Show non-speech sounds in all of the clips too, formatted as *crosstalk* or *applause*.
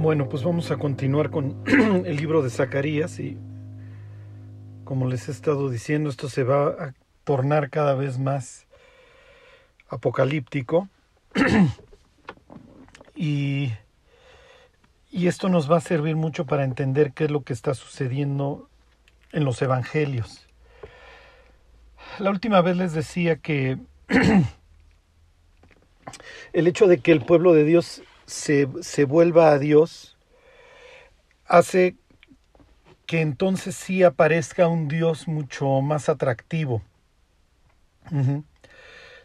Bueno, pues vamos a continuar con *clears throat* el libro de Zacarías y como les he estado diciendo, esto se va a tornar cada vez más apocalíptico *clears throat* y, y esto nos va a servir mucho para entender qué es lo que está sucediendo en los evangelios. La última vez les decía que *clears throat* el hecho de que el pueblo de Dios se, se vuelva a Dios hace que entonces sí aparezca un Dios mucho más atractivo.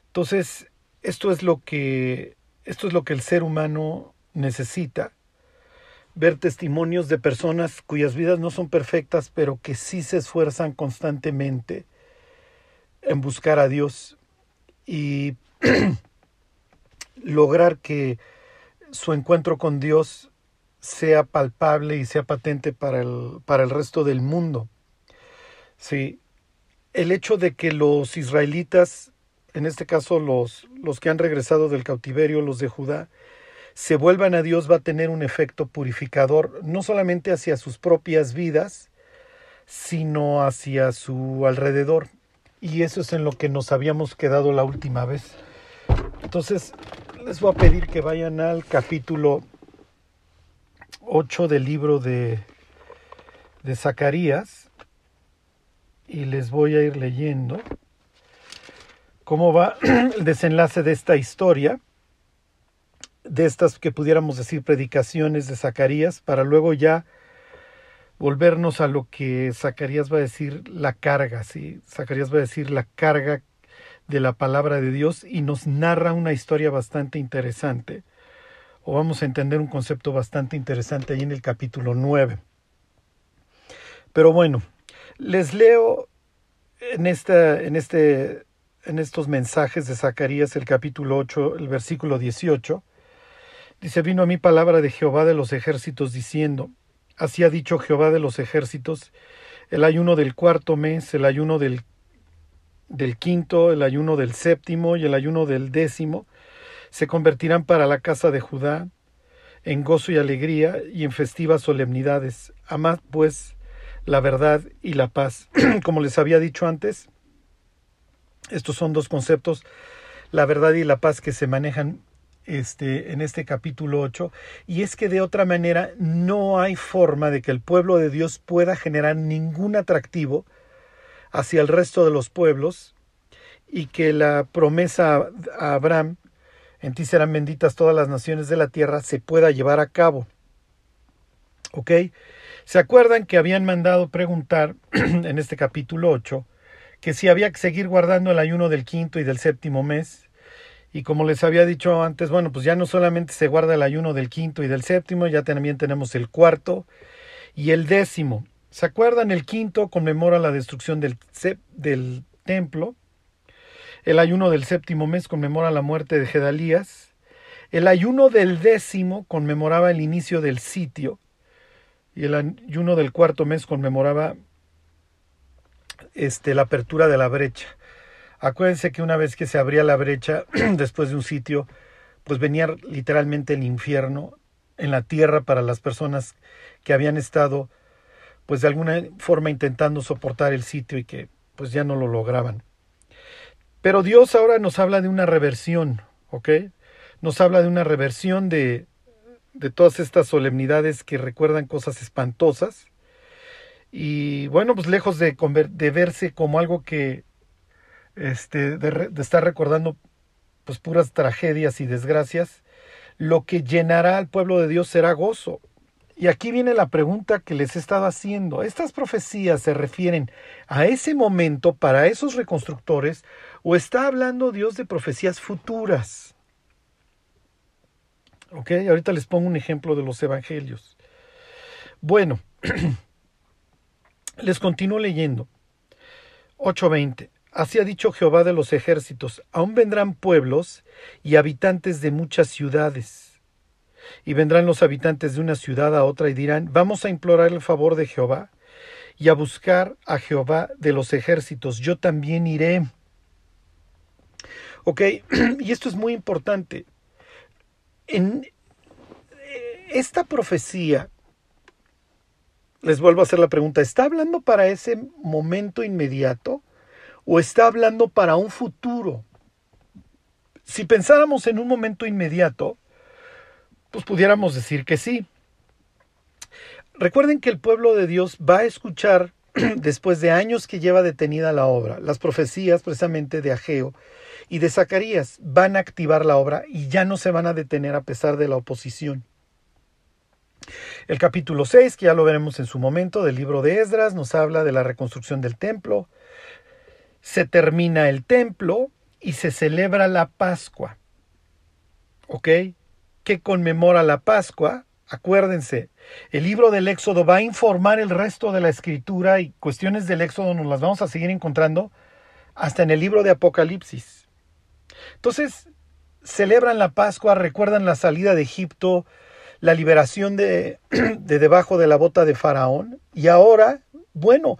Entonces, esto es lo que esto es lo que el ser humano necesita. Ver testimonios de personas cuyas vidas no son perfectas, pero que sí se esfuerzan constantemente en buscar a Dios y *clears throat* lograr que su encuentro con Dios sea palpable y sea patente para el, para el resto del mundo. Sí, el hecho de que los israelitas, en este caso los, los que han regresado del cautiverio, los de Judá, se vuelvan a Dios va a tener un efecto purificador, no solamente hacia sus propias vidas, sino hacia su alrededor. Y eso es en lo que nos habíamos quedado la última vez. Entonces, les voy a pedir que vayan al capítulo 8 del libro de, de Zacarías y les voy a ir leyendo cómo va *clears throat* el desenlace de esta historia, de estas que pudiéramos decir predicaciones de Zacarías, para luego ya volvernos a lo que Zacarías va a decir la carga, ¿sí? Zacarías va a decir la carga de la palabra de Dios y nos narra una historia bastante interesante o vamos a entender un concepto bastante interesante ahí en el capítulo 9. Pero bueno, les leo en, esta, en, este, en estos mensajes de Zacarías el capítulo 8, el versículo 18. Dice, vino a mí palabra de Jehová de los ejércitos diciendo, así ha dicho Jehová de los ejércitos, el ayuno del cuarto mes, el ayuno del, del quinto, el ayuno del séptimo y el ayuno del décimo, se convertirán para la casa de Judá en gozo y alegría y en festivas solemnidades. Amad pues la verdad y la paz. *clears throat* Como les había dicho antes, estos son dos conceptos, la verdad y la paz que se manejan este, en este capítulo 8, y es que de otra manera no hay forma de que el pueblo de Dios pueda generar ningún atractivo hacia el resto de los pueblos y que la promesa a Abraham en ti serán benditas todas las naciones de la tierra, se pueda llevar a cabo. ¿Ok? ¿Se acuerdan que habían mandado preguntar *clears throat* en este capítulo 8 que si había que seguir guardando el ayuno del quinto y del séptimo mes? Y como les había dicho antes, bueno, pues ya no solamente se guarda el ayuno del quinto y del séptimo, ya también tenemos el cuarto y el décimo. ¿Se acuerdan? El quinto conmemora la destrucción del, templo el ayuno del séptimo mes conmemora la muerte de Gedalías. El ayuno del décimo conmemoraba el inicio del sitio. Y el ayuno del cuarto mes conmemoraba este, la apertura de la brecha. Acuérdense que una vez que se abría la brecha *clears throat* después de un sitio, pues venía literalmente el infierno en la tierra para las personas que habían estado pues de alguna forma intentando soportar el sitio y que pues ya no lo lograban. Pero Dios ahora nos habla de una reversión, ¿ok? Nos habla de una reversión de, de todas estas solemnidades que recuerdan cosas espantosas. Y bueno, pues lejos de, de verse como algo que, este, de, de estar recordando pues puras tragedias y desgracias, lo que llenará al pueblo de Dios será gozo. Y aquí viene la pregunta que les he estado haciendo. ¿Estas profecías se refieren a ese momento para esos reconstructores o está hablando Dios de profecías futuras? Ok, ahorita les pongo un ejemplo de los evangelios. Bueno, *clears throat* les continúo leyendo. 8.20. Así ha dicho Jehová de los ejércitos, aún vendrán pueblos y habitantes de muchas ciudades y vendrán los habitantes de una ciudad a otra y dirán, vamos a implorar el favor de Jehová y a buscar a Jehová de los ejércitos, yo también iré. Ok, *clears throat* y esto es muy importante. En, esta profecía, les vuelvo a hacer la pregunta, ¿está hablando para ese momento inmediato o está hablando para un futuro? Si pensáramos en un momento inmediato, pues pudiéramos decir que sí. Recuerden que el pueblo de Dios va a escuchar, *clears throat* después de años que lleva detenida la obra, las profecías precisamente de Ageo y de Zacarías van a activar la obra y ya no se van a detener a pesar de la oposición. El capítulo 6, que ya lo veremos en su momento, del libro de Esdras, nos habla de la reconstrucción del templo. Se termina el templo y se celebra la Pascua. ¿Ok? ¿Qué conmemora la Pascua? Acuérdense, el libro del Éxodo va a informar el resto de la escritura y cuestiones del Éxodo nos las vamos a seguir encontrando hasta en el libro de Apocalipsis. Entonces, celebran la Pascua, recuerdan la salida de Egipto, la liberación de, *clears throat* de debajo de la bota de Faraón y ahora, bueno,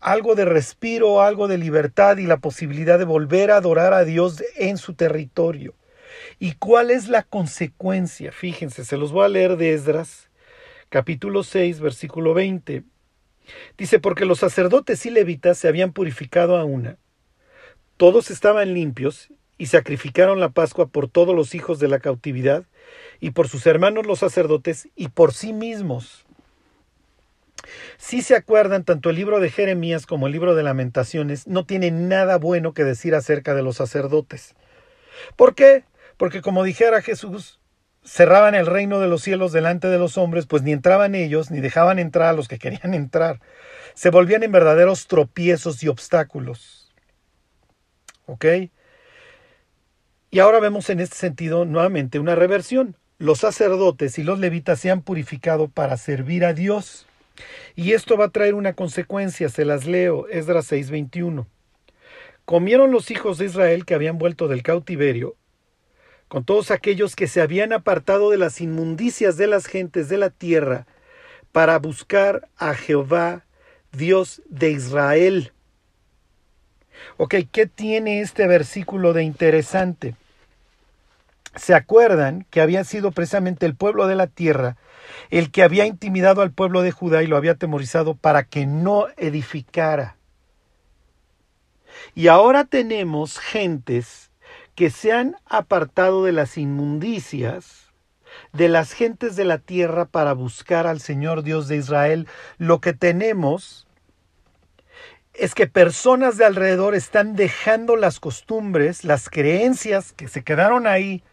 algo de respiro, algo de libertad y la posibilidad de volver a adorar a Dios en su territorio. ¿Y cuál es la consecuencia? Fíjense, se los voy a leer de Esdras, capítulo 6, versículo 20. Dice, porque los sacerdotes y levitas se habían purificado a una. Todos estaban limpios y sacrificaron la Pascua por todos los hijos de la cautividad y por sus hermanos los sacerdotes y por sí mismos. Si se acuerdan, tanto el libro de Jeremías como el libro de Lamentaciones no tienen nada bueno que decir acerca de los sacerdotes. ¿Por qué? Porque como dijera Jesús, cerraban el reino de los cielos delante de los hombres, pues ni entraban ellos, ni dejaban entrar a los que querían entrar. Se volvían en verdaderos tropiezos y obstáculos. ¿Ok? Y ahora vemos en este sentido nuevamente una reversión. Los sacerdotes y los levitas se han purificado para servir a Dios. Y esto va a traer una consecuencia, se las leo, Esdras 6:21. Comieron los hijos de Israel que habían vuelto del cautiverio, con todos aquellos que se habían apartado de las inmundicias de las gentes de la tierra, para buscar a Jehová, Dios de Israel. Ok, ¿qué tiene este versículo de interesante? ¿Se acuerdan que había sido precisamente el pueblo de la tierra el que había intimidado al pueblo de Judá y lo había atemorizado para que no edificara? Y ahora tenemos gentes que se han apartado de las inmundicias, de las gentes de la tierra para buscar al Señor Dios de Israel. Lo que tenemos es que personas de alrededor están dejando las costumbres, las creencias que se quedaron ahí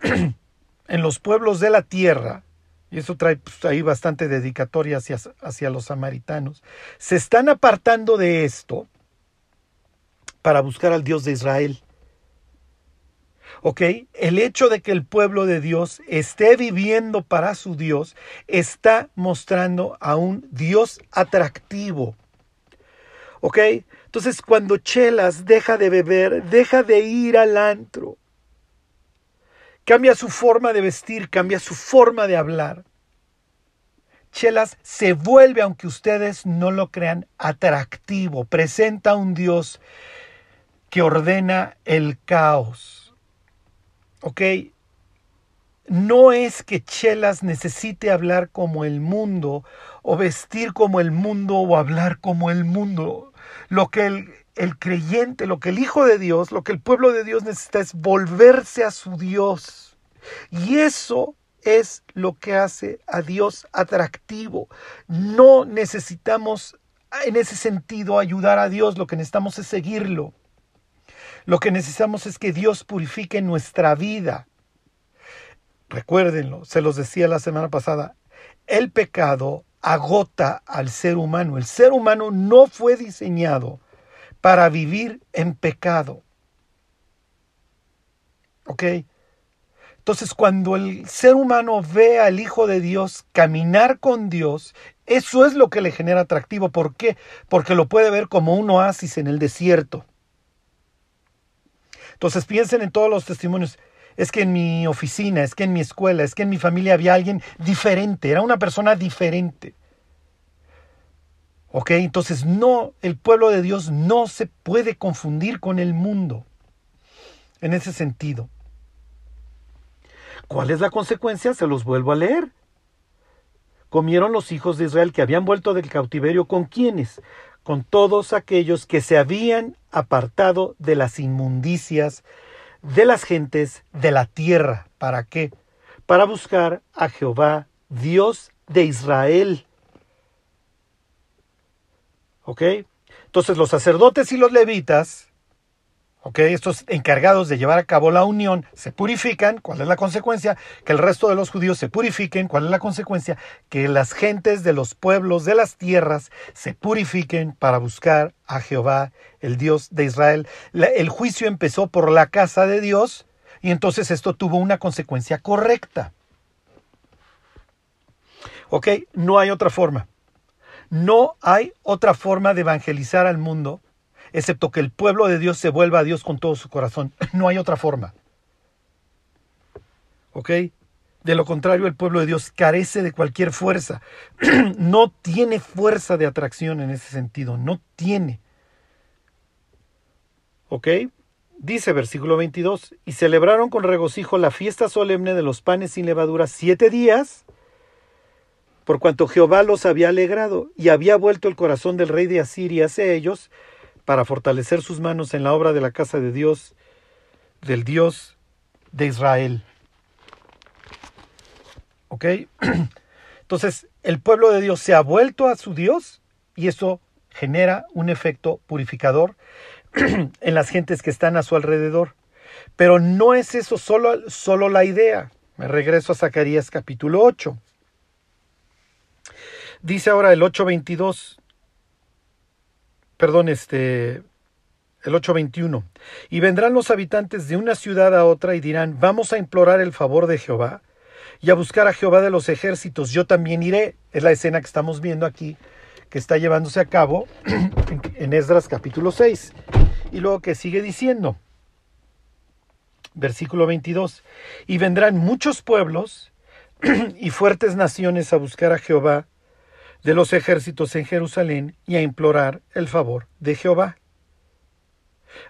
*clears throat* en los pueblos de la tierra, y eso trae pues, ahí bastante dedicatoria hacia, hacia los samaritanos, se están apartando de esto para buscar al Dios de Israel. El hecho de que el pueblo de Dios esté viviendo para su Dios está mostrando a un Dios atractivo ¿Ok? Entonces cuando Chelas deja de beber, deja de ir al antro, cambia su forma de vestir, cambia su forma de hablar. Chelas se vuelve, aunque ustedes no lo crean, atractivo, presenta a un Dios que ordena el caos. ¿Ok? No es que Chelas necesite hablar como el mundo o vestir como el mundo o hablar como el mundo. Lo que el, el creyente, lo que el Hijo de Dios, lo que el pueblo de Dios necesita es volverse a su Dios. Y eso es lo que hace a Dios atractivo. No necesitamos en ese sentido ayudar a Dios, lo que necesitamos es seguirlo. Lo que necesitamos es que Dios purifique nuestra vida. Recuérdenlo, se los decía la semana pasada, el pecado agota al ser humano. El ser humano no fue diseñado para vivir en pecado. ¿Ok? Entonces cuando el ser humano ve al Hijo de Dios caminar con Dios, eso es lo que le genera atractivo. ¿Por qué? Porque lo puede ver como un oasis en el desierto. Entonces piensen en todos los testimonios es que en mi oficina, es que en mi escuela, es que en mi familia había alguien diferente, era una persona diferente. ¿Ok? Entonces no, el pueblo de Dios no se puede confundir con el mundo en ese sentido. ¿Cuál es la consecuencia? Se los vuelvo a leer. comieron los hijos de Israel que habían vuelto del cautiverio con quienes, con todos aquellos que se habían apartado de las inmundicias de las gentes de la tierra. ¿Para qué? Para buscar a Jehová, Dios de Israel. ¿Ok? Entonces los sacerdotes y los levitas estos encargados de llevar a cabo la unión se purifican. ¿Cuál es la consecuencia? Que el resto de los judíos se purifiquen. ¿Cuál es la consecuencia? Que las gentes de los pueblos de las tierras se purifiquen para buscar a Jehová, el Dios de Israel. el juicio empezó por la casa de Dios y entonces esto tuvo una consecuencia correcta. ¿Ok? No hay otra forma. No hay otra forma de evangelizar al mundo excepto que el pueblo de Dios se vuelva a Dios con todo su corazón. No hay otra forma. ¿Ok? De lo contrario, el pueblo de Dios carece de cualquier fuerza. *clears throat* no tiene fuerza de atracción en ese sentido. No tiene. ¿Ok? Dice versículo 22, y celebraron con regocijo la fiesta solemne de los panes sin levadura siete días, por cuanto Jehová los había alegrado y había vuelto el corazón del rey de Asiria hacia ellos, para fortalecer sus manos en la obra de la casa de Dios, del Dios de Israel. ¿Ok? *clears throat* Entonces, el pueblo de Dios se ha vuelto a su Dios y eso genera un efecto purificador *clears throat* en las gentes que están a su alrededor. Pero no es eso solo, solo la idea. Me regreso a Zacarías capítulo 8. Dice ahora el 8.22, perdón, este, el 8.21. Y vendrán los habitantes de una ciudad a otra y dirán, vamos a implorar el favor de Jehová y a buscar a Jehová de los ejércitos. Yo también iré. Es la escena que estamos viendo aquí, que está llevándose a cabo *clears throat* en Esdras capítulo 6. Y luego que sigue diciendo, versículo 22, y vendrán muchos pueblos *clears throat* y fuertes naciones a buscar a Jehová de los ejércitos en Jerusalén y a implorar el favor de Jehová.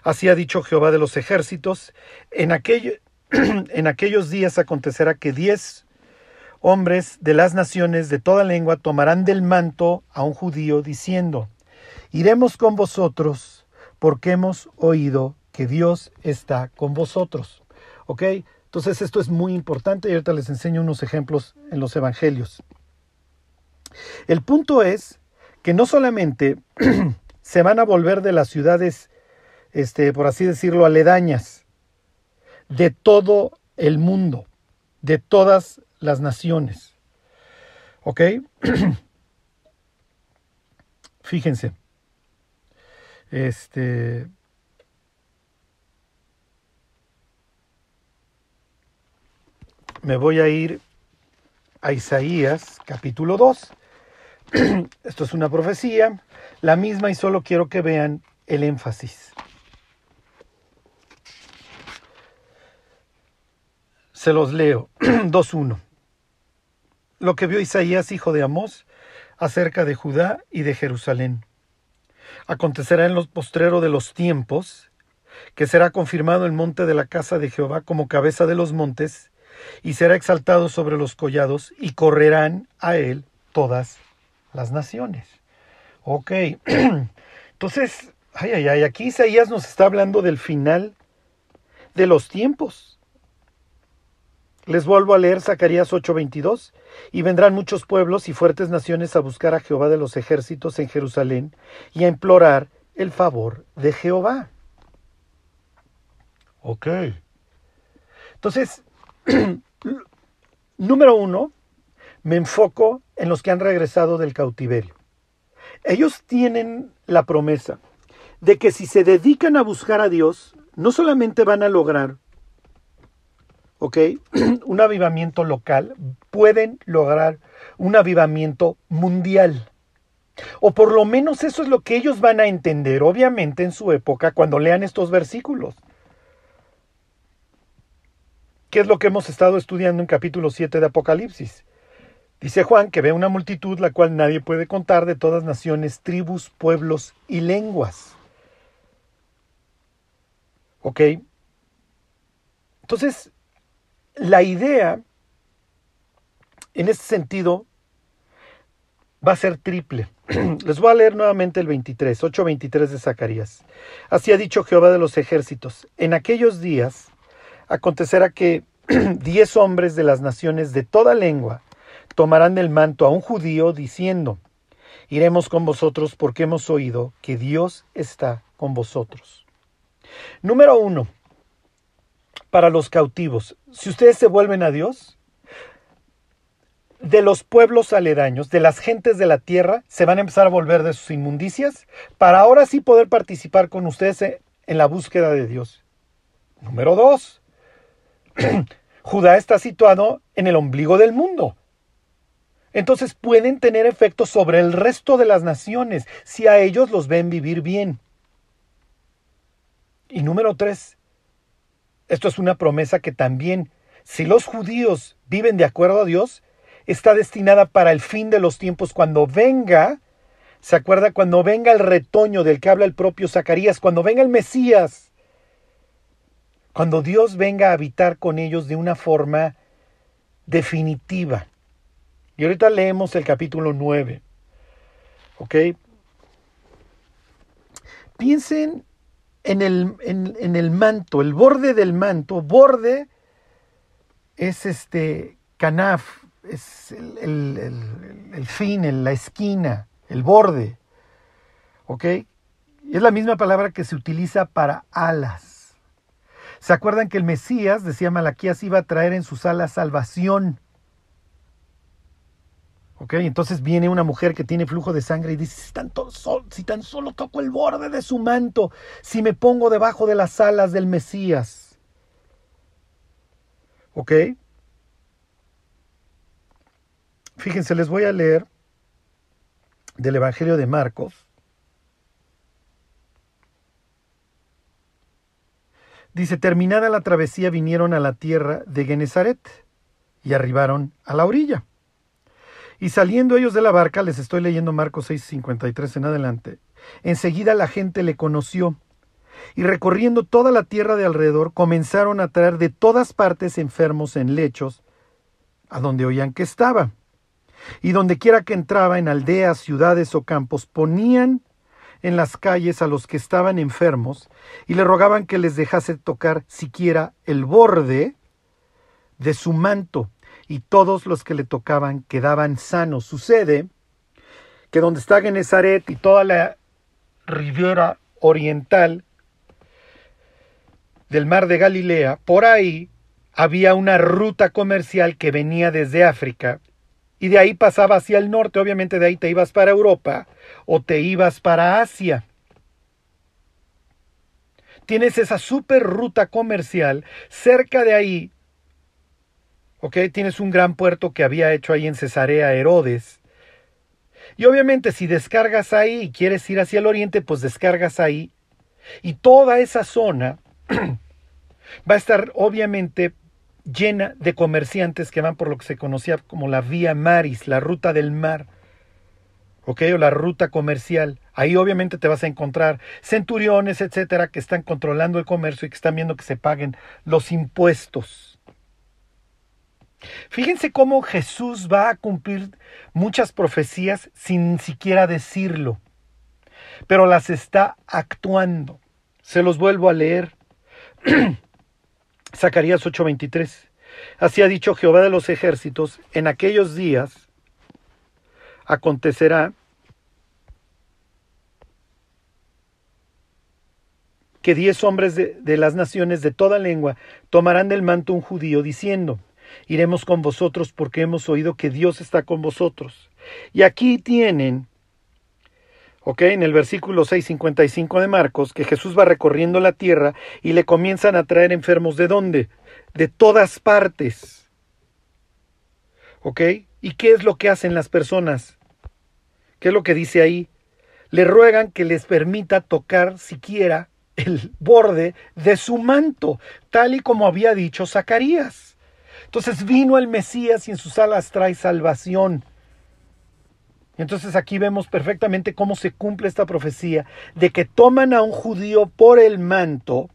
Así ha dicho Jehová de los ejércitos, *clears throat* en, aquellos días acontecerá que diez hombres de las naciones de toda lengua tomarán del manto a un judío diciendo, iremos con vosotros porque hemos oído que Dios está con vosotros. ¿Ok? Entonces esto es muy importante y ahorita les enseño unos ejemplos en los evangelios. El punto es que no solamente *clears throat* se van a volver de las ciudades, este, por así decirlo, aledañas, de todo el mundo, de todas las naciones. ¿Ok? *clears throat* Fíjense. Este. Me voy a ir a Isaías capítulo 2. *clears throat* Esto es una profecía, la misma y solo quiero que vean el énfasis. Se los leo. *clears throat* 2.1. Lo que vio Isaías, hijo de Amós, acerca de Judá y de Jerusalén. Acontecerá en los postreros de los tiempos, que será confirmado el monte de la casa de Jehová como cabeza de los montes, y será exaltado sobre los collados, y correrán a él todas las naciones. Ok, *clears throat* entonces, ay, ay, ay, aquí Isaías nos está hablando del final de los tiempos. Les vuelvo a leer Zacarías 8:22, y vendrán muchos pueblos y fuertes naciones a buscar a Jehová de los ejércitos en Jerusalén y a implorar el favor de Jehová. Ok. Entonces, *clears throat* número uno, me enfoco en los que han regresado del cautiverio. Ellos tienen la promesa de que si se dedican a buscar a Dios, no solamente van a lograr. *clears throat* Un avivamiento local, pueden lograr un avivamiento mundial. O por lo menos eso es lo que ellos van a entender, obviamente, en su época, cuando lean estos versículos. ¿Qué es lo que hemos estado estudiando en capítulo 7 de Apocalipsis? Dice Juan que ve una multitud la cual nadie puede contar de todas naciones, tribus, pueblos y lenguas. ¿Ok? Entonces, la idea, en este sentido, va a ser triple. *clears throat* Les voy a leer nuevamente el 23, 8.23 de Zacarías. Así ha dicho Jehová de los ejércitos. En aquellos días acontecerá que *clears throat* diez hombres de las naciones de toda lengua tomarán del manto a un judío diciendo, iremos con vosotros porque hemos oído que Dios está con vosotros. Número uno, para los cautivos. Si ustedes se vuelven a Dios, de los pueblos aledaños, de las gentes de la tierra, se van a empezar a volver de sus inmundicias para ahora sí poder participar con ustedes en la búsqueda de Dios. Número dos, *clears throat* Judá está situado en el ombligo del mundo. Entonces pueden tener efectos sobre el resto de las naciones si a ellos los ven vivir bien. Y número tres, esto es una promesa que también, si los judíos viven de acuerdo a Dios, está destinada para el fin de los tiempos, cuando venga, ¿se acuerda? Cuando venga el retoño del que habla el propio Zacarías, cuando venga el Mesías, cuando Dios venga a habitar con ellos de una forma definitiva. Y ahorita leemos el capítulo 9. ¿Ok? Piensen en el, en, el manto, el borde del manto. Borde es este canaf, es el, fin, en la esquina, el borde. ¿Ok? Es la misma palabra que se utiliza para alas. ¿Se acuerdan que el Mesías, decía Malaquías, iba a traer en sus alas salvación? ¿Ok? Entonces viene una mujer que tiene flujo de sangre y dice, si tan, solo toco el borde de su manto, si me pongo debajo de las alas del Mesías. ¿Ok? Fíjense, les voy a leer del Evangelio de Marcos. Dice, terminada la travesía vinieron a la tierra de Genezaret y arribaron a la orilla. Y saliendo ellos de la barca, les estoy leyendo Marcos 6:53 en adelante, enseguida la gente le conoció, y recorriendo toda la tierra de alrededor, comenzaron a traer de todas partes enfermos en lechos, a donde oían que estaba. Y donde quiera que entraba, en aldeas, ciudades o campos, ponían en las calles a los que estaban enfermos, y le rogaban que les dejase tocar siquiera el borde de su manto, y todos los que le tocaban quedaban sanos. Sucede que donde está Genezaret y toda la ribera oriental del mar de Galilea, por ahí había una ruta comercial que venía desde África y de ahí pasaba hacia el norte, obviamente de ahí te ibas para Europa o te ibas para Asia. Tienes esa super ruta comercial cerca de ahí ¿ok? Tienes un gran puerto que había hecho ahí en Cesarea Herodes. Y obviamente si descargas ahí y quieres ir hacia el oriente, pues descargas ahí. Y toda esa zona *clears throat* va a estar obviamente llena de comerciantes que van por lo que se conocía como la vía maris, la ruta del mar. ¿ok? O la ruta comercial. Ahí obviamente te vas a encontrar centuriones, etcétera, que están controlando el comercio y que están viendo que se paguen los impuestos. Fíjense cómo Jesús va a cumplir muchas profecías sin siquiera decirlo, pero las está actuando. Se los vuelvo a leer. *clears throat* Zacarías 8:23. Así ha dicho Jehová de los ejércitos, en aquellos días acontecerá que diez hombres de, de, las naciones de toda lengua tomarán del manto un judío, diciendo, iremos con vosotros porque hemos oído que Dios está con vosotros. Y aquí tienen, ok, en el versículo 6.55 de Marcos, que Jesús va recorriendo la tierra y le comienzan a traer enfermos de dónde? De todas partes. ¿Ok? ¿Y qué es lo que hacen las personas? ¿Qué es lo que dice ahí? Le ruegan que les permita tocar siquiera el borde de su manto, tal y como había dicho Zacarías. Entonces vino el Mesías y en sus alas trae salvación. Entonces aquí vemos perfectamente cómo se cumple esta profecía de que toman a un judío por el manto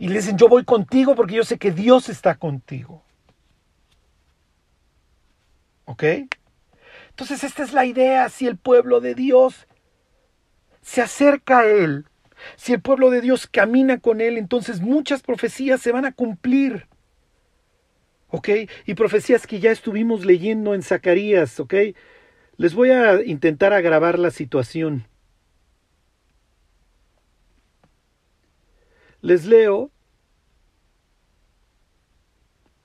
y le dicen, yo voy contigo porque yo sé que Dios está contigo. ¿Ok? Entonces esta es la idea, si el pueblo de Dios se acerca a Él, si el pueblo de Dios camina con Él, entonces muchas profecías se van a cumplir. ¿Ok? Y profecías que ya estuvimos leyendo en Zacarías, ¿ok? Les voy a intentar agravar la situación. Les leo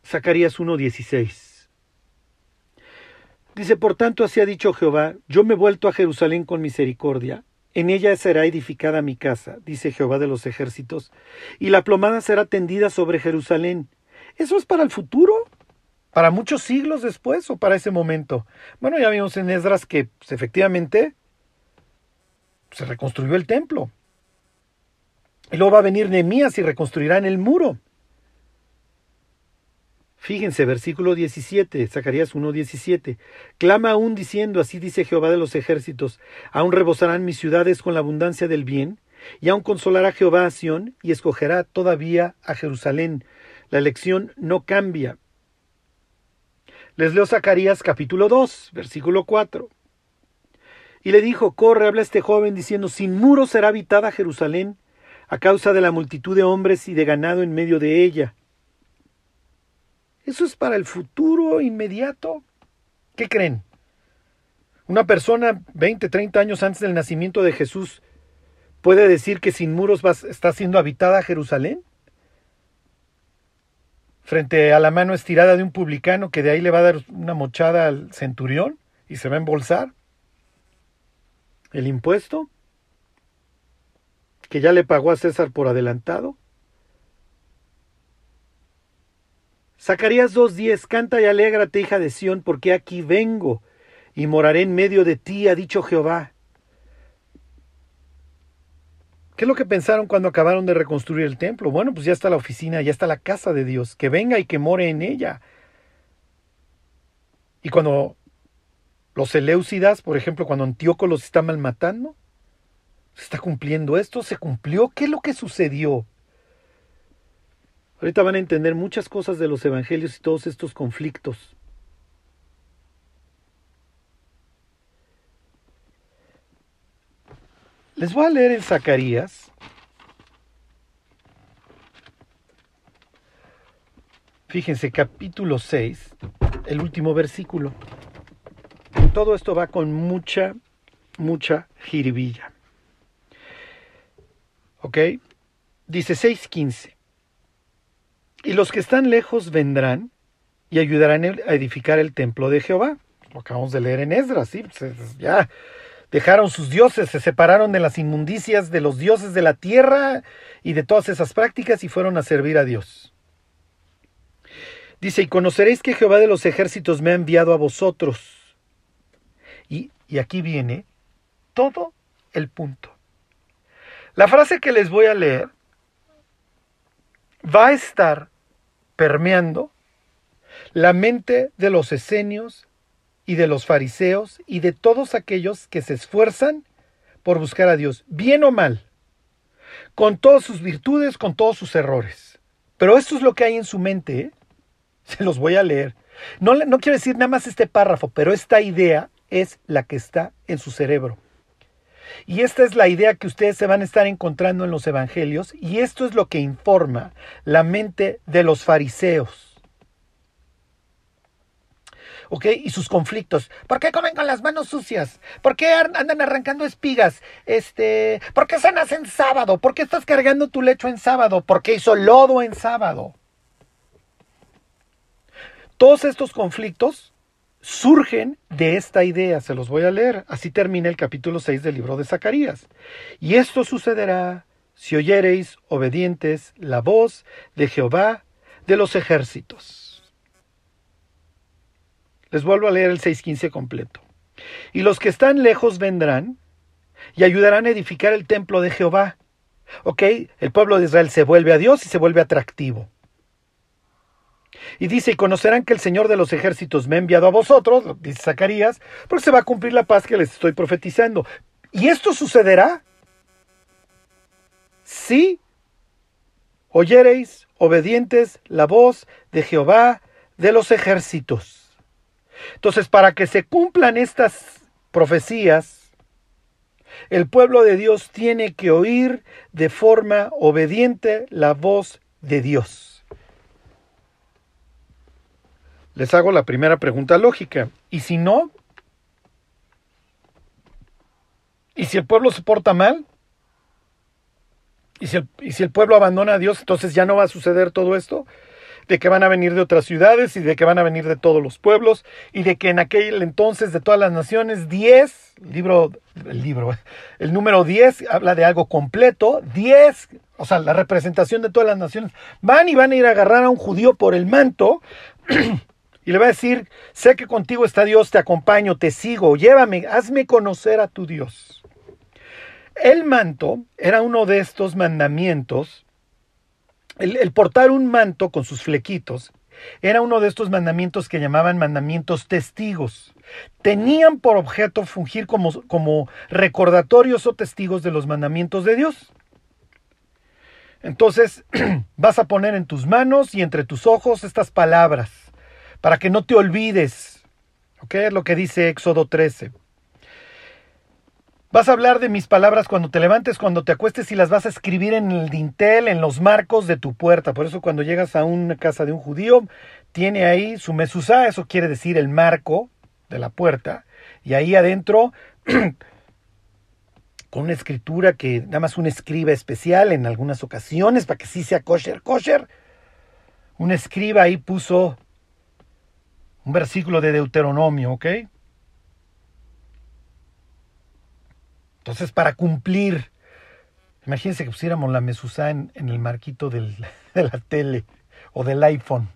Zacarías 1.16. Dice, por tanto, así ha dicho Jehová, yo me he vuelto a Jerusalén con misericordia, en ella será edificada mi casa, dice Jehová de los ejércitos, y la plomada será tendida sobre Jerusalén. ¿Eso es para el futuro? ¿Para muchos siglos después o para ese momento? Bueno, ya vimos en Esdras que pues, efectivamente se reconstruyó el templo. Y luego va a venir Nehemías y reconstruirán el muro. Fíjense, versículo 17, Zacarías 1:17. Clama aún diciendo, así dice Jehová de los ejércitos, aún rebosarán mis ciudades con la abundancia del bien, y aún consolará Jehová a Sión, y escogerá todavía a Jerusalén. La elección no cambia. Les leo Zacarías capítulo 2, versículo 4. Y le dijo, corre, habla este joven, diciendo, sin muro será habitada Jerusalén, a causa de la multitud de hombres y de ganado en medio de ella ¿Eso es para el futuro inmediato? ¿Qué creen? ¿Una persona 20, 30 años antes del nacimiento de Jesús puede decir que sin muros está siendo habitada Jerusalén? Frente a la mano estirada de un publicano que de ahí le va a dar una mochada al centurión y se va a embolsar. ¿El impuesto? Que ya le pagó a César por adelantado. Zacarías 2.10, canta y alégrate, hija de Sión, porque aquí vengo y moraré en medio de ti, ha dicho Jehová. ¿Qué es lo que pensaron cuando acabaron de reconstruir el templo? Bueno, pues ya está la oficina, ya está la casa de Dios, que venga y que more en ella. Y cuando los Seleucidas, por ejemplo, cuando Antíoco los está malmatando, ¿se está cumpliendo esto? ¿Se cumplió? ¿Qué es lo que sucedió? Ahorita van a entender muchas cosas de los evangelios y todos estos conflictos. Les voy a leer en Zacarías. Fíjense, capítulo 6, el último versículo. Todo esto va con mucha, mucha jiribilla. ¿Ok? Dice 6.15. Y los que están lejos vendrán y ayudarán a edificar el templo de Jehová. Lo acabamos de leer en Esdras, ¿sí? Pues, ya dejaron sus dioses, se separaron de las inmundicias de los dioses de la tierra y de todas esas prácticas y fueron a servir a Dios. Dice, y conoceréis que Jehová de los ejércitos me ha enviado a vosotros. Y, y aquí viene todo el punto. La frase que les voy a leer va a estar permeando la mente de los esenios y de los fariseos y de todos aquellos que se esfuerzan por buscar a Dios, bien o mal, con todas sus virtudes, con todos sus errores. Pero esto es lo que hay en su mente, ¿eh? *laughs* se los voy a leer. No, no quiero decir nada más este párrafo, pero esta idea es la que está en su cerebro. Y esta es la idea que ustedes se van a estar encontrando en los evangelios y esto es lo que informa la mente de los fariseos. ¿Ok? Y sus conflictos. ¿Por qué comen con las manos sucias? ¿Por qué andan arrancando espigas? Este, ¿por qué cenas en sábado? ¿Por qué estás cargando tu lecho en sábado? ¿Por qué hizo lodo en sábado? Todos estos conflictos surgen de esta idea. Se los voy a leer. Así termina el capítulo 6 del libro de Zacarías. Y esto sucederá si oyereis obedientes la voz de Jehová de los ejércitos. Les vuelvo a leer el 6.15 completo. Y los que están lejos vendrán y ayudarán a edificar el templo de Jehová. ¿Ok? El pueblo de Israel se vuelve a Dios y se vuelve atractivo. Y dice, y conocerán que el Señor de los ejércitos me ha enviado a vosotros, dice Zacarías, porque se va a cumplir la paz que les estoy profetizando. Y esto sucederá si oyereis obedientes la voz de Jehová de los ejércitos. Entonces, para que se cumplan estas profecías, el pueblo de Dios tiene que oír de forma obediente la voz de Dios. Les hago la primera pregunta lógica. ¿Y si no? ¿Y si el pueblo se porta mal? ¿Y si, el, ¿Y si el pueblo abandona a Dios, entonces ya no va a suceder todo esto? De que van a venir de otras ciudades y de que van a venir de todos los pueblos y de que en aquel entonces de todas las naciones 10, libro, el libro, *laughs* el número 10 habla de algo completo, 10, o sea, la representación de todas las naciones, van y van a ir a agarrar a un judío por el manto *clears throat* y le va a decir, sé que contigo está Dios, te acompaño, te sigo, llévame, hazme conocer a tu Dios. El manto era uno de estos mandamientos el, portar un manto con sus flequitos era uno de estos mandamientos que llamaban mandamientos testigos. Tenían por objeto fungir como, como recordatorios o testigos de los mandamientos de Dios. Entonces *clears throat* vas a poner en tus manos y entre tus ojos estas palabras para que no te olvides. ¿Ok? Es lo que dice Éxodo 13. Vas a hablar de mis palabras cuando te levantes, cuando te acuestes y las vas a escribir en el dintel, en los marcos de tu puerta. Por eso cuando llegas a una casa de un judío, tiene ahí su mesusa, eso quiere decir el marco de la puerta. Y ahí adentro, *clears throat* con una escritura que nada más un escriba especial en algunas ocasiones, para que sí sea kosher, kosher. Un escriba ahí puso un versículo de Deuteronomio, ¿ok? Entonces, para cumplir, imagínense que pusiéramos la mesusa en, el marquito *laughs* de la tele o del iPhone.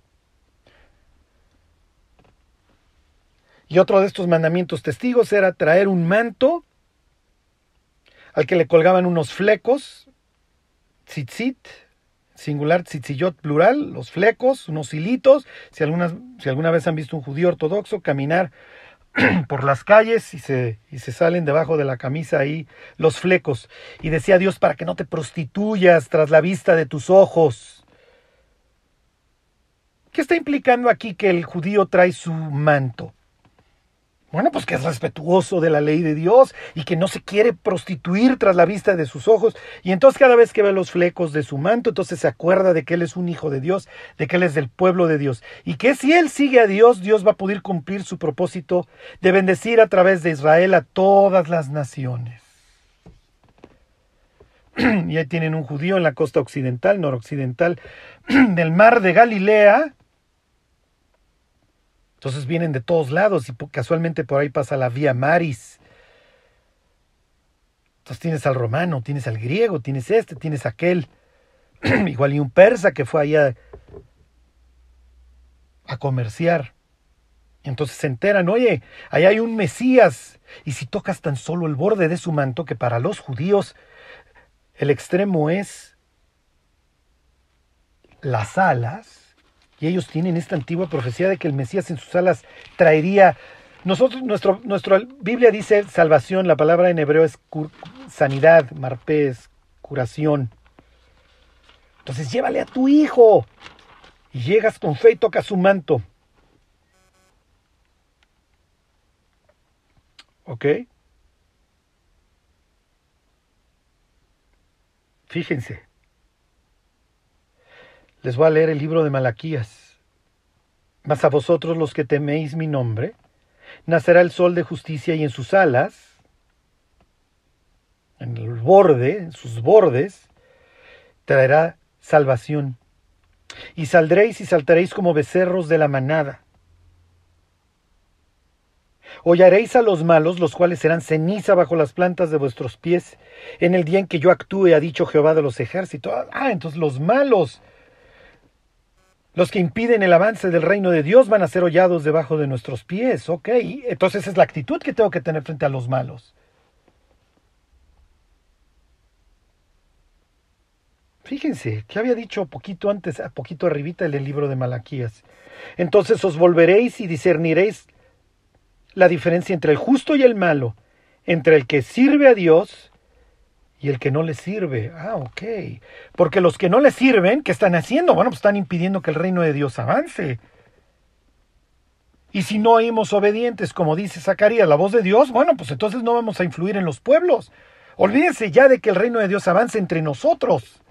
Y otro de estos mandamientos testigos era traer un manto al que le colgaban unos flecos, tzitzit, singular, tzitzillot plural, los flecos, unos hilitos. Si, si alguna vez han visto un judío ortodoxo caminar *clears throat* por las calles y se, y se salen debajo de la camisa ahí los flecos. Y decía Dios para que no te prostituyas tras la vista de tus ojos. ¿Qué está implicando aquí que el judío trae su manto? Bueno, pues que es respetuoso de la ley de Dios y que no se quiere prostituir tras la vista de sus ojos. Y entonces cada vez que ve los flecos de su manto, entonces se acuerda de que él es un hijo de Dios, de que él es del pueblo de Dios. Y que si él sigue a Dios, Dios va a poder cumplir su propósito de bendecir a través de Israel a todas las naciones. *clears throat* y ahí tienen un judío en la costa occidental, noroccidental *clears throat* del mar de Galilea, entonces vienen de todos lados y casualmente por ahí pasa la vía Maris. Entonces tienes al romano, tienes al griego, tienes este, tienes aquel. *clears throat* Igual y un persa que fue allá a comerciar. Entonces se enteran, oye, ahí hay un Mesías. Y si tocas tan solo el borde de su manto, que para los judíos el extremo es las alas, y ellos tienen esta antigua profecía de que el Mesías en sus alas traería. Nosotros, nuestro, nuestra Biblia dice salvación, la palabra en hebreo es sanidad, marpés, curación. Entonces llévale a tu hijo y llegas con fe y tocas su manto. ¿Ok? Fíjense. Les voy a leer el libro de Malaquías. Mas a vosotros los que teméis mi nombre, nacerá el sol de justicia y en sus alas, en el borde, en sus bordes, traerá salvación. Y saldréis y saltaréis como becerros de la manada. Hollaréis a los malos, los cuales serán ceniza bajo las plantas de vuestros pies, en el día en que yo actúe, ha dicho Jehová de los ejércitos. Ah, entonces los malos los que impiden el avance del reino de Dios van a ser hollados debajo de nuestros pies. Ok, entonces es la actitud que tengo que tener frente a los malos. Fíjense, que había dicho poquito antes, a poquito arribita en el libro de Malaquías. Entonces os volveréis y discerniréis la diferencia entre el justo y el malo, entre el que sirve a Dios y el que no le sirve. Ah, ok. Porque los que no le sirven, ¿qué están haciendo? Bueno, pues están impidiendo que el reino de Dios avance. Y si no oímos obedientes, como dice Zacarías, la voz de Dios, bueno, pues entonces no vamos a influir en los pueblos. Olvídense ya de que el reino de Dios avance entre nosotros.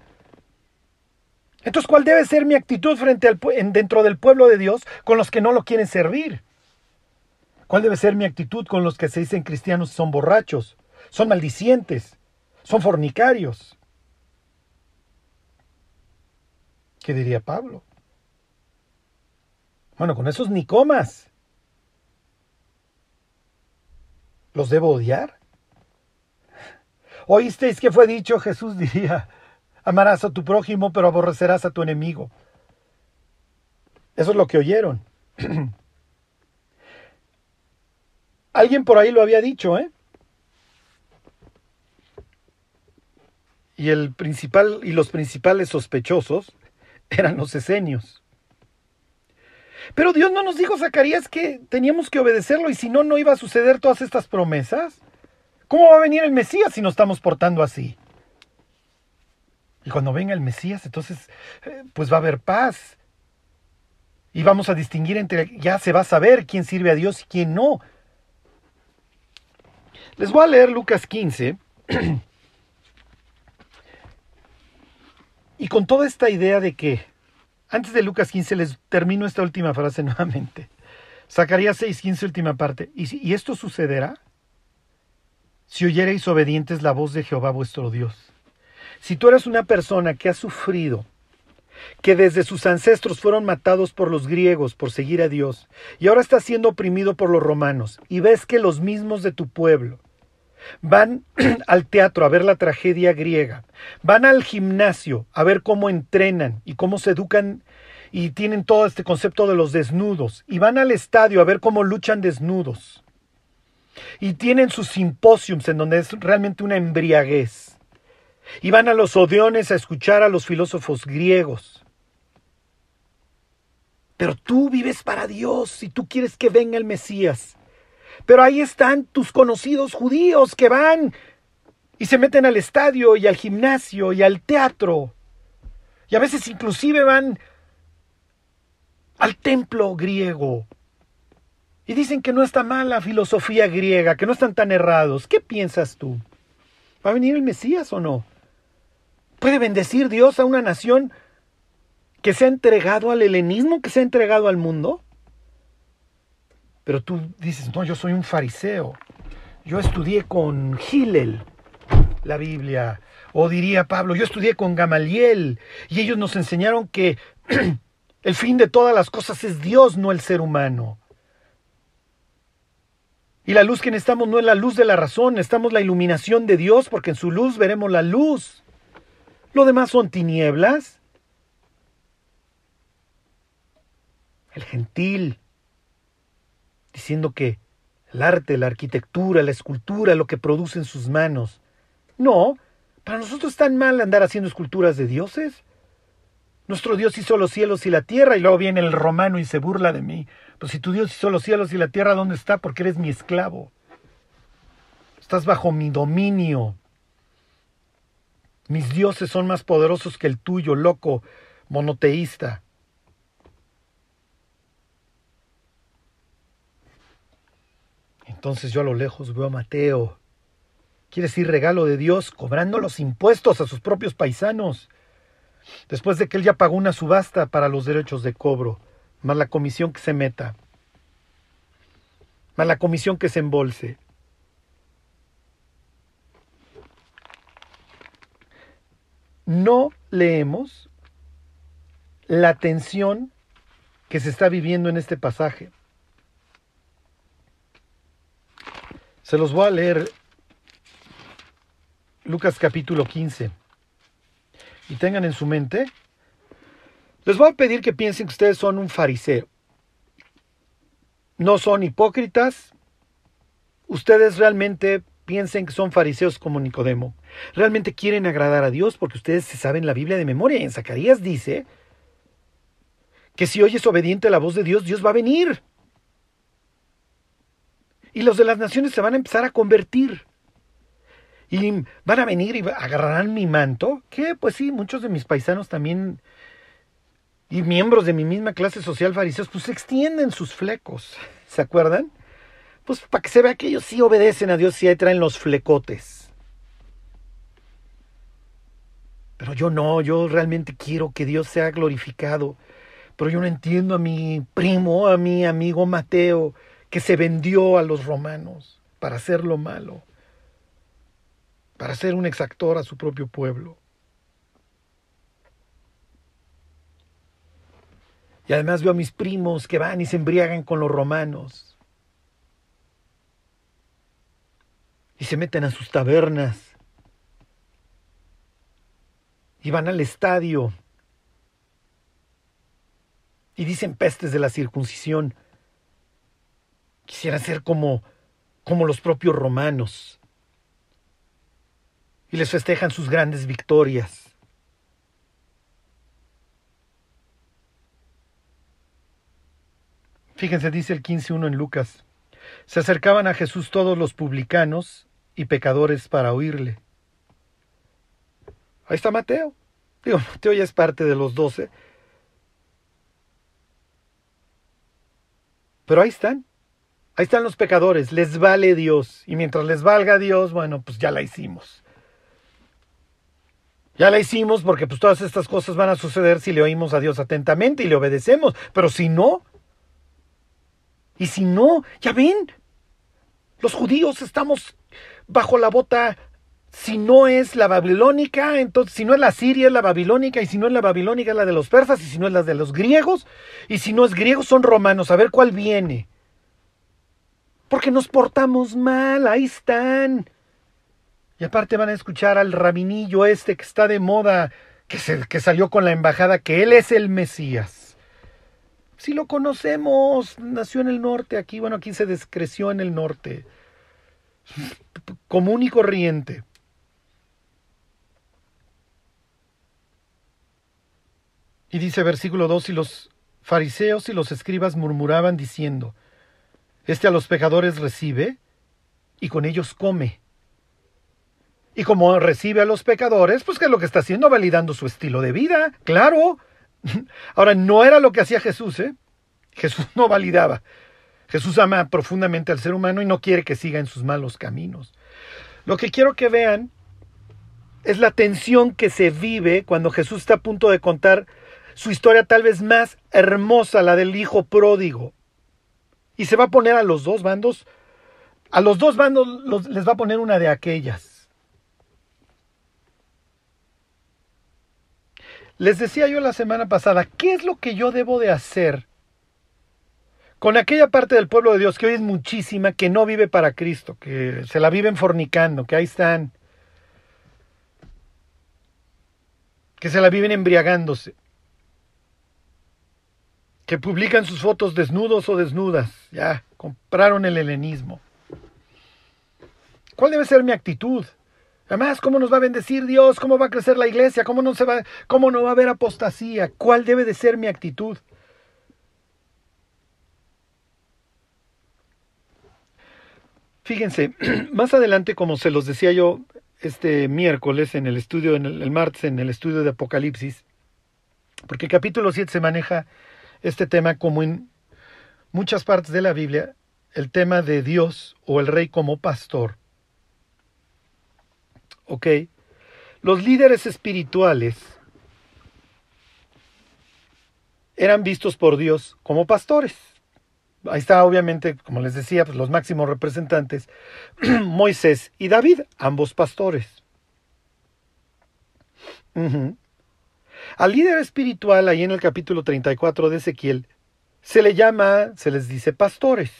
Entonces, ¿cuál debe ser mi actitud frente al, dentro del pueblo de Dios con los que no lo quieren servir? ¿Cuál debe ser mi actitud con los que se dicen cristianos y son borrachos, son maldicientes, son fornicarios? ¿Qué diría Pablo? Bueno, con esos ni comas. ¿Los debo odiar? ¿Oísteis que fue dicho? Jesús diría, amarás a tu prójimo, pero aborrecerás a tu enemigo. Eso es lo que oyeron. *clears throat* Alguien por ahí lo había dicho, ¿eh? Y el principal y los principales sospechosos eran los esenios. Pero Dios no nos dijo, Zacarías, que teníamos que obedecerlo y si no, no iba a suceder todas estas promesas. ¿Cómo va a venir el Mesías si nos estamos portando así? Y cuando venga el Mesías, entonces, eh, pues va a haber paz. Y vamos a distinguir entre, ya se va a saber quién sirve a Dios y quién no. Les voy a leer Lucas 15. *clears throat* y con toda esta idea de que, antes de Lucas 15 les termino esta última frase *laughs* nuevamente. Zacarías 6, 15, última parte. ¿Y, ¿Y esto sucederá? Si oyereis obedientes la voz de Jehová vuestro Dios. Si tú eres una persona que ha sufrido, que desde sus ancestros fueron matados por los griegos por seguir a Dios, y ahora estás siendo oprimido por los romanos, y ves que los mismos de tu pueblo van *clears throat* al teatro a ver la tragedia griega, van al gimnasio a ver cómo entrenan y cómo se educan y tienen todo este concepto de los desnudos, y van al estadio a ver cómo luchan desnudos, y tienen sus simposiums en donde es realmente una embriaguez, y van a los odeones a escuchar a los filósofos griegos. Pero tú vives para Dios y tú quieres que venga el Mesías. Pero ahí están tus conocidos judíos que van y se meten al estadio y al gimnasio y al teatro. Y a veces inclusive van al templo griego. Y dicen que no está mal la filosofía griega, que no están tan errados. ¿Qué piensas tú? ¿Va a venir el Mesías o no? ¿Puede bendecir Dios a una nación que se ha entregado al helenismo, que se ha entregado al mundo? Pero tú dices, no, yo soy un fariseo. Yo estudié con Gilel la Biblia. O diría Pablo, yo estudié con Gamaliel y ellos nos enseñaron que *clears throat* el fin de todas las cosas es Dios, no el ser humano. Y la luz que necesitamos no es la luz de la razón, necesitamos la iluminación de Dios porque en su luz veremos la luz. Lo demás son tinieblas. El gentil, diciendo que el arte, la arquitectura, la escultura, lo que producen sus manos. No, para nosotros es tan mal andar haciendo esculturas de dioses. Nuestro Dios hizo los cielos y la tierra y luego viene el romano y se burla de mí. Pues si tu Dios hizo los cielos y la tierra, ¿dónde está? Porque eres mi esclavo. Estás bajo mi dominio. Mis dioses son más poderosos que el tuyo, loco, monoteísta. Entonces yo a lo lejos veo a Mateo. Quiere decir regalo de Dios, cobrando los impuestos a sus propios paisanos. Después de que él ya pagó una subasta para los derechos de cobro, más la comisión que se meta, más la comisión que se embolse. No leemos la tensión que se está viviendo en este pasaje. Se los voy a leer Lucas capítulo 15. Y tengan en su mente, les voy a pedir que piensen que ustedes son un fariseo. No son hipócritas. Ustedes realmente piensen que son fariseos como Nicodemo. Realmente quieren agradar a Dios porque ustedes se saben la Biblia de memoria. En Zacarías dice que si oyes obediente a la voz de Dios, Dios va a venir. Y los de las naciones se van a empezar a convertir. Y van a venir y agarrarán mi manto. Que pues sí, muchos de mis paisanos también y miembros de mi misma clase social fariseos, pues extienden sus flecos. *laughs* ¿Se acuerdan? Pues para que se vea que ellos sí obedecen a Dios y ahí traen los flecotes. Pero yo no, yo realmente quiero que Dios sea glorificado. Pero yo no entiendo a mi primo, a mi amigo Mateo, que se vendió a los romanos para hacer lo malo, para ser un exactor a su propio pueblo. Y además veo a mis primos que van y se embriagan con los romanos. Y se meten a sus tabernas. Y van al estadio. Y dicen pestes de la circuncisión. Quisieran ser como, como los propios romanos. Y les festejan sus grandes victorias. Fíjense, dice el 15.1 en Lucas. Se acercaban a Jesús todos los publicanos y pecadores para oírle. Ahí está Mateo. Digo, Mateo ya es parte de los doce. Pero ahí están. Ahí están los pecadores. Les vale Dios. Y mientras les valga Dios, bueno, pues ya la hicimos. Ya la hicimos porque pues todas estas cosas van a suceder si le oímos a Dios atentamente y le obedecemos. Pero si no, y si no, ya ven, los judíos estamos bajo la bota, si no es la babilónica, entonces si no es la siria es la babilónica, y si no es la babilónica es la de los persas, y si no es la de los griegos, y si no es griegos son romanos, a ver cuál viene. Porque nos portamos mal, ahí están. Y aparte van a escuchar al rabinillo este que está de moda, que, se, que salió con la embajada, que él es el Mesías. Si lo conocemos, nació en el norte, aquí, bueno, aquí se descreció en el norte. Común y corriente. Y dice versículo 2, y los fariseos y los escribas murmuraban diciendo, Este a los pecadores recibe y con ellos come. Y como recibe a los pecadores, pues ¿qué es lo que está haciendo? Validando su estilo de vida, claro. *laughs* Ahora, no era lo que hacía Jesús, ¿eh? Jesús no validaba. Jesús ama profundamente al ser humano y no quiere que siga en sus malos caminos. Lo que quiero que vean es la tensión que se vive cuando Jesús está a punto de contar su historia tal vez más hermosa, la del hijo pródigo. Y se va a poner a los dos bandos, a los dos bandos les va a poner una de aquellas. Les decía yo la semana pasada, ¿qué es lo que yo debo de hacer con aquella parte del pueblo de Dios que hoy es muchísima, que no vive para Cristo, que se la viven fornicando, que ahí están, que se la viven embriagándose, que publican sus fotos desnudos o desnudas, ya, compraron el helenismo. ¿Cuál debe ser mi actitud? Además, ¿cómo nos va a bendecir Dios? ¿Cómo va a crecer la iglesia? ¿Cómo no, se va, cómo no va a haber apostasía? ¿Cuál debe de ser mi actitud? Fíjense, *clears throat* más adelante, como se los decía yo este miércoles en el estudio, en el, martes en el estudio de Apocalipsis, porque el capítulo 7 se maneja este tema como en muchas partes de la Biblia, el tema de Dios o el rey como pastor. ¿Ok? Los líderes espirituales eran vistos por Dios como pastores. Ahí está, obviamente, como les decía, pues, los máximos representantes, *clears throat* Moisés y David, ambos pastores. Al líder espiritual, ahí en el capítulo 34 de Ezequiel, se le llama, se les dice pastores,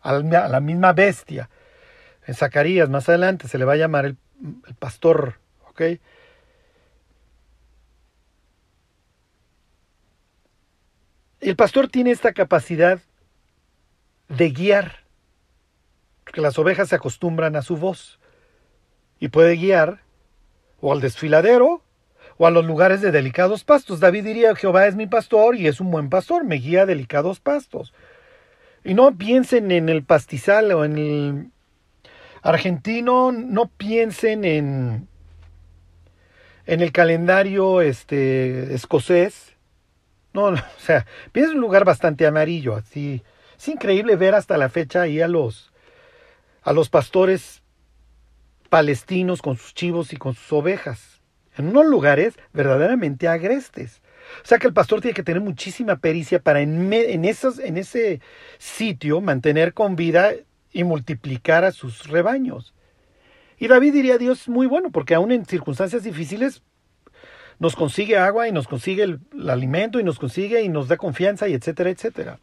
a la misma bestia. En Zacarías, más adelante, se le va a llamar el pastor, ¿ok? El pastor tiene esta capacidad de guiar, porque las ovejas se acostumbran a su voz y puede guiar o al desfiladero o a los lugares de delicados pastos. David diría, Jehová es mi pastor y es un buen pastor, me guía a delicados pastos. Y no piensen en el pastizal o en el argentino, no piensen en, en el calendario este, escocés, No, no, o sea, es un lugar bastante amarillo, así. Es increíble ver hasta la fecha ahí a los, a los pastores palestinos con sus chivos y con sus ovejas. En unos lugares verdaderamente agrestes. O sea que el pastor tiene que tener muchísima pericia para en, esos, en ese sitio mantener con vida y multiplicar a sus rebaños. Y David diría Dios muy bueno, porque aún en circunstancias difíciles nos consigue agua y nos consigue el, alimento y nos consigue y nos da confianza y etcétera, etcétera.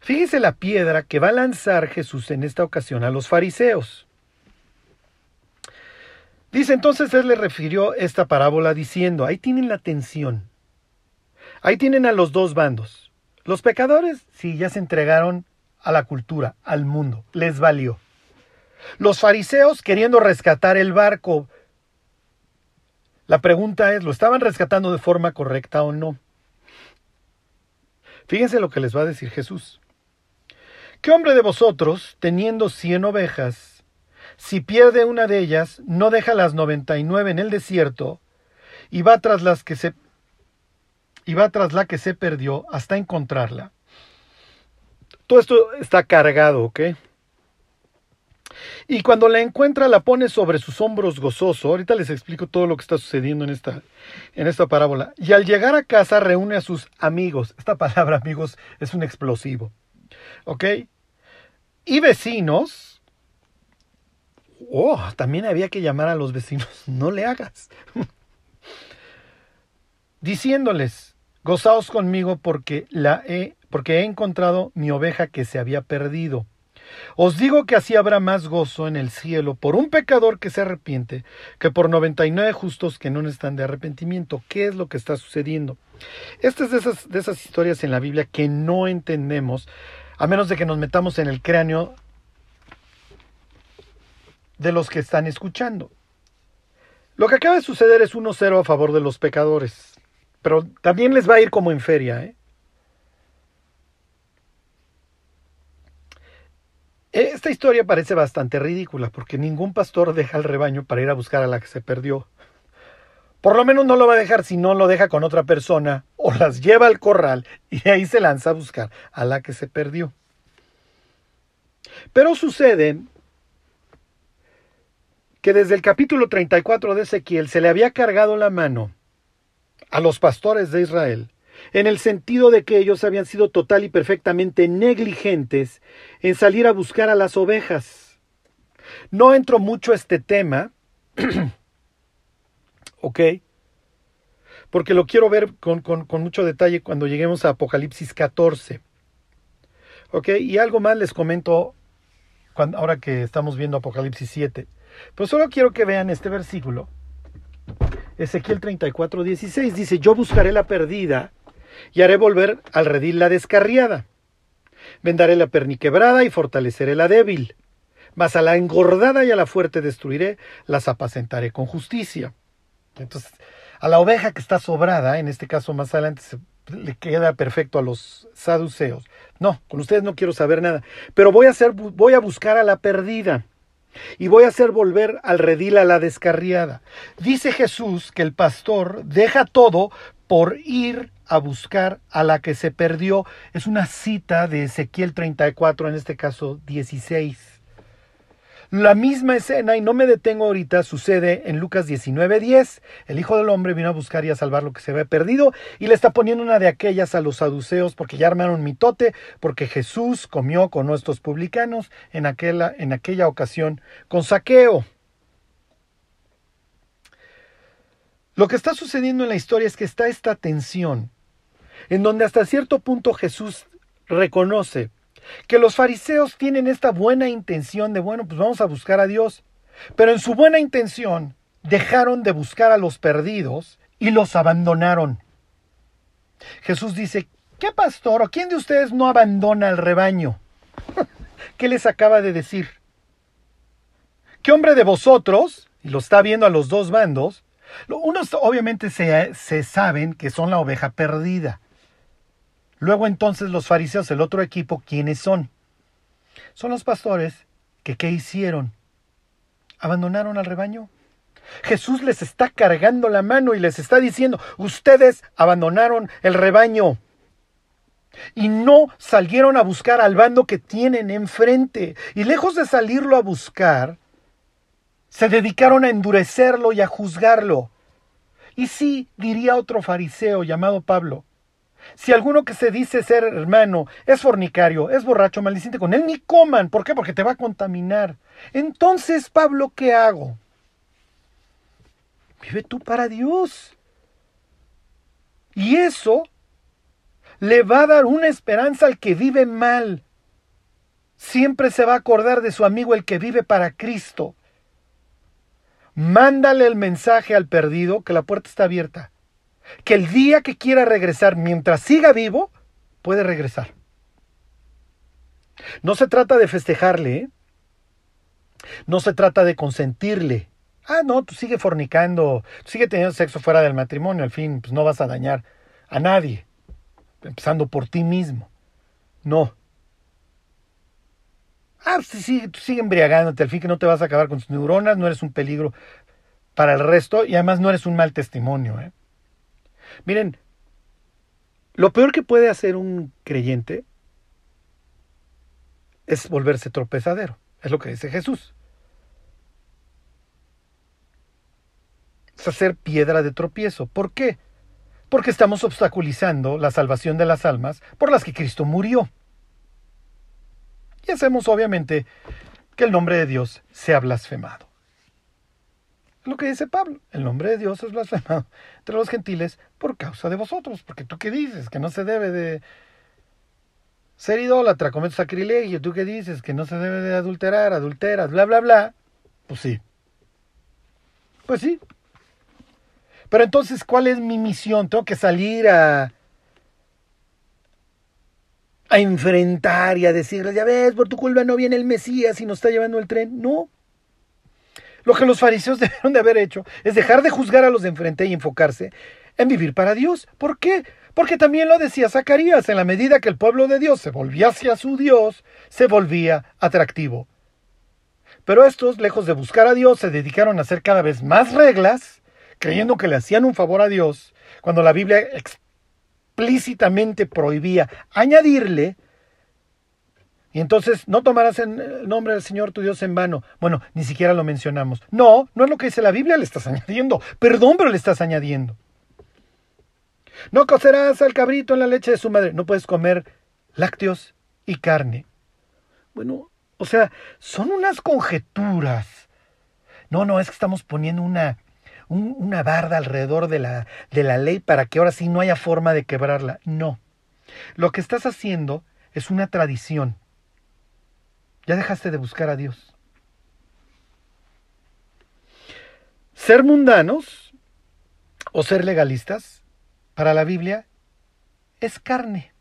Fíjese la piedra que va a lanzar Jesús en esta ocasión a los fariseos. Dice entonces él le refirió esta parábola diciendo, ahí tienen la tensión, ahí tienen a los dos bandos. Los pecadores, sí, ya se entregaron a la cultura, al mundo, les valió. Los fariseos queriendo rescatar el barco. La pregunta es, ¿lo estaban rescatando de forma correcta o no? Fíjense lo que les va a decir Jesús. ¿Qué hombre de vosotros, teniendo cien ovejas, si pierde una de ellas, no deja las noventa y nueve en el desierto y va tras las que se y va tras la que se perdió hasta encontrarla. Todo esto está cargado, ¿ok? Y cuando la encuentra la pone sobre sus hombros gozoso. Ahorita les explico todo lo que está sucediendo en esta, en esta parábola. Y al llegar a casa reúne a sus amigos. Esta palabra amigos es un explosivo. ¿Ok? Y vecinos Oh, también había que llamar a los vecinos, *laughs* no le hagas. Diciéndoles, gozaos conmigo porque la he, porque he encontrado mi oveja que se había perdido. Os digo que así habrá más gozo en el cielo por un pecador que se arrepiente que por noventa y nueve justos que no están de arrepentimiento. ¿Qué es lo que está sucediendo? Esta es de esas historias en la Biblia que no entendemos, a menos de que nos metamos en el cráneo de los que están escuchando. Lo que acaba de suceder es 1-0 a favor de los pecadores, pero también les va a ir como en feria. ¿eh? Esta historia parece bastante ridícula porque ningún pastor deja el rebaño para ir a buscar a la que se perdió. Por lo menos no lo va a dejar si no lo deja con otra persona o las lleva al corral y ahí se lanza a buscar a la que se perdió. Pero sucede que desde el capítulo 34 de Ezequiel se le había cargado la mano a los pastores de Israel, en el sentido de que ellos habían sido total y perfectamente negligentes en salir a buscar a las ovejas. No entro mucho a este tema, *clears throat* ¿ok? Porque lo quiero ver con, mucho detalle cuando lleguemos a Apocalipsis 14. ¿Ok? Y algo más les comento ahora que estamos viendo Apocalipsis 7. Pues solo quiero que vean este versículo. Ezequiel 34, 16 dice, yo buscaré la perdida y haré volver al redil la descarriada. Vendaré la perniquebrada y fortaleceré la débil. Mas a la engordada y a la fuerte destruiré, las apacentaré con justicia. Entonces, a la oveja que está sobrada, en este caso más adelante le queda perfecto a los saduceos. No, con ustedes no quiero saber nada, pero voy a hacer, voy a buscar a la perdida y voy a hacer volver al redil a la descarriada. Dice Jesús que el pastor deja todo por ir a buscar a la que se perdió. Es una cita de Ezequiel 34, en este caso 16. La misma escena, y no me detengo ahorita, sucede en Lucas 19:10. El Hijo del Hombre vino a buscar y a salvar lo que se había perdido y le está poniendo una de aquellas a los saduceos porque ya armaron mitote, porque Jesús comió con nuestros publicanos en aquella, en aquella ocasión con saqueo. Lo que está sucediendo en la historia es que está esta tensión, en donde hasta cierto punto Jesús reconoce que los fariseos tienen esta buena intención de, bueno, pues vamos a buscar a Dios, pero en su buena intención dejaron de buscar a los perdidos y los abandonaron. Jesús dice, ¿qué pastor o quién de ustedes no abandona al rebaño? *laughs* ¿Qué les acaba de decir? ¿Qué hombre de vosotros, y lo está viendo a los dos bandos, unos obviamente se, se saben que son la oveja perdida. Luego entonces los fariseos, el otro equipo, ¿quiénes son? Son los pastores que ¿qué hicieron? ¿Abandonaron al rebaño? Jesús les está cargando la mano y les está diciendo, ustedes abandonaron el rebaño y no salieron a buscar al bando que tienen enfrente. Y lejos de salirlo a buscar, se dedicaron a endurecerlo y a juzgarlo. Y sí, diría otro fariseo llamado Pablo, si alguno que se dice ser hermano es fornicario, es borracho, maldiciente con él, ni coman. ¿Por qué? Porque te va a contaminar. Entonces, Pablo, ¿qué hago? Vive tú para Dios. Y eso le va a dar una esperanza al que vive mal. Siempre se va a acordar de su amigo el que vive para Cristo. Mándale el mensaje al perdido que la puerta está abierta. Que el día que quiera regresar, mientras siga vivo, puede regresar. No se trata de festejarle, ¿eh? no se trata de consentirle. Ah, no, tú sigue fornicando, sigue teniendo sexo fuera del matrimonio, al fin, pues no vas a dañar a nadie empezando por ti mismo. No. Ah, sí, sí, tú sigue embriagándote, al fin que no te vas a acabar con tus neuronas, no eres un peligro para el resto y además no eres un mal testimonio. ¿eh? Miren, lo peor que puede hacer un creyente es volverse tropezadero, es lo que dice Jesús. Es hacer piedra de tropiezo. ¿Por qué? porque estamos obstaculizando la salvación de las almas por las que Cristo murió. Y hacemos obviamente que el nombre de Dios sea blasfemado. Lo que dice Pablo, el nombre de Dios es blasfemado entre los gentiles por causa de vosotros, porque tú qué dices, que no se debe de ser idólatra, comer sacrilegio, tú qué dices, que no se debe de adulterar, adulteras, bla, bla, bla. Pues sí. Pues sí, pero entonces, ¿cuál es mi misión? ¿Tengo que salir a, a enfrentar y a decirle, ya ves, por tu culpa no viene el Mesías y nos está llevando el tren? No. Lo que los fariseos *laughs* debieron de haber hecho es dejar de juzgar a los de enfrente y enfocarse en vivir para Dios. ¿Por qué? Porque también lo decía Zacarías, en la medida que el pueblo de Dios se volvía hacia su Dios, se volvía atractivo. Pero estos, lejos de buscar a Dios, se dedicaron a hacer cada vez más reglas creyendo que le hacían un favor a Dios, cuando la Biblia explícitamente prohibía añadirle, y entonces no tomarás el nombre del Señor tu Dios en vano. Bueno, ni siquiera lo mencionamos. No, no es lo que dice la Biblia, le estás *laughs* añadiendo. Perdón, pero le estás añadiendo. No cocerás al cabrito en la leche de su madre. No puedes comer lácteos y carne. Bueno, o sea, son unas conjeturas. No, no, es que estamos poniendo una una barda alrededor de la, de la ley para que ahora sí no haya forma de quebrarla. No. Lo que estás haciendo es una tradición. Ya dejaste de buscar a Dios. Ser mundanos o ser legalistas para la Biblia es carne.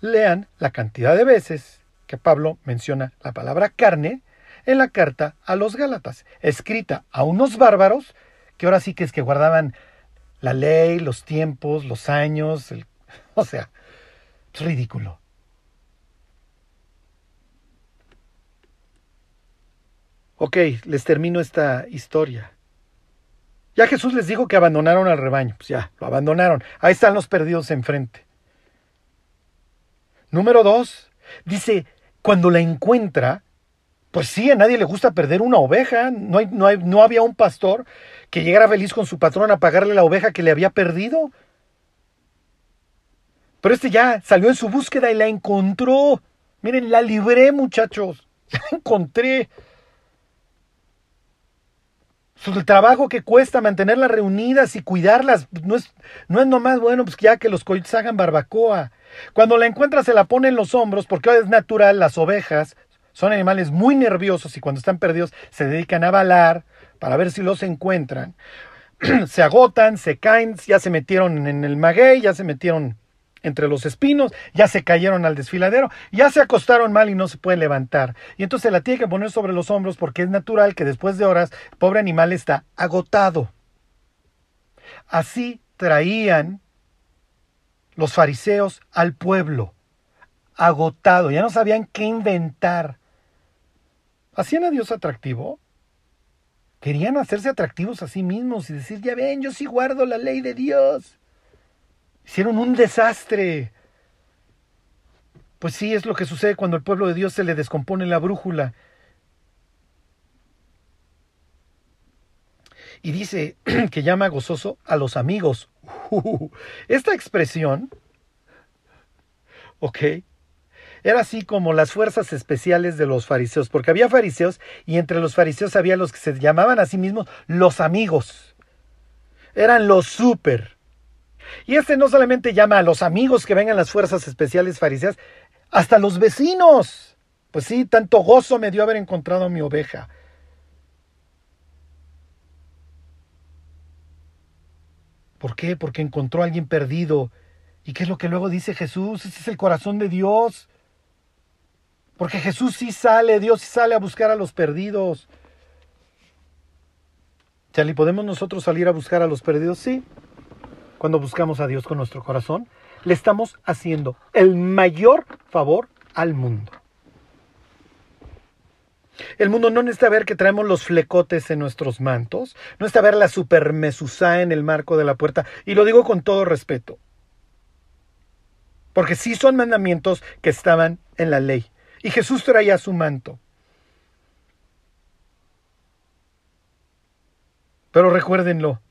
Lean la cantidad de veces que Pablo menciona la palabra carne en la carta a los Gálatas, escrita a unos bárbaros que ahora sí que es que guardaban la ley, los tiempos, los años, *laughs* o sea, es ridículo. Ok, les termino esta historia. Ya Jesús les dijo que abandonaron al rebaño. Pues ya, lo abandonaron. Ahí están los perdidos enfrente. Número dos, dice, cuando la encuentra, pues sí, a nadie le gusta perder una oveja. No, hay, no, hay, no había un pastor que llegara feliz con su patrón a pagarle la oveja que le había perdido. Pero este ya salió en su búsqueda y la encontró. Miren, la libré, muchachos. *laughs* La encontré. El trabajo que cuesta mantenerlas reunidas y cuidarlas no es, no es nomás bueno, pues ya que los coyotes hagan barbacoa. Cuando la encuentra se la pone en los hombros porque es natural, las ovejas son animales muy nerviosos y cuando están perdidos se dedican a balar para ver si los encuentran. *clears throat* se agotan, se caen, ya se metieron en el maguey, ya se metieron entre los espinos, ya se cayeron al desfiladero, ya se acostaron mal y no se pueden levantar. Y entonces la tiene que poner sobre los hombros porque es natural que después de horas, pobre animal está agotado. Así traían los fariseos al pueblo, agotado, ya no sabían qué inventar. ¿Hacían a Dios atractivo? Querían hacerse atractivos a sí mismos y decir, ya ven, yo sí guardo la ley de Dios. Hicieron un desastre. Pues sí, es lo que sucede cuando al pueblo de Dios se le descompone la brújula. Y dice *clears throat* que llama gozoso a los amigos. *laughs* esta expresión, ok, era así como las fuerzas especiales de los fariseos, porque había fariseos y entre los fariseos había los que se llamaban a sí mismos los amigos. Eran los súper. Y este no solamente llama a los amigos que vengan las fuerzas especiales fariseas, hasta los vecinos. Pues sí, tanto gozo me dio haber encontrado a mi oveja. ¿Por qué? Porque encontró a alguien perdido. ¿Y qué es lo que luego dice Jesús? Ese es el corazón de Dios. Porque Jesús sí sale, Dios sí sale a buscar a los perdidos. Charlie, ¿podemos nosotros salir a buscar a los perdidos? Sí. Cuando buscamos a Dios con nuestro corazón, le estamos haciendo el mayor favor al mundo. El mundo no necesita ver que traemos los flecotes en nuestros mantos, no necesita ver la supermesusá en el marco de la puerta, y lo digo con todo respeto. Porque sí son mandamientos que estaban en la ley. Y Jesús traía su manto. Pero recuérdenlo,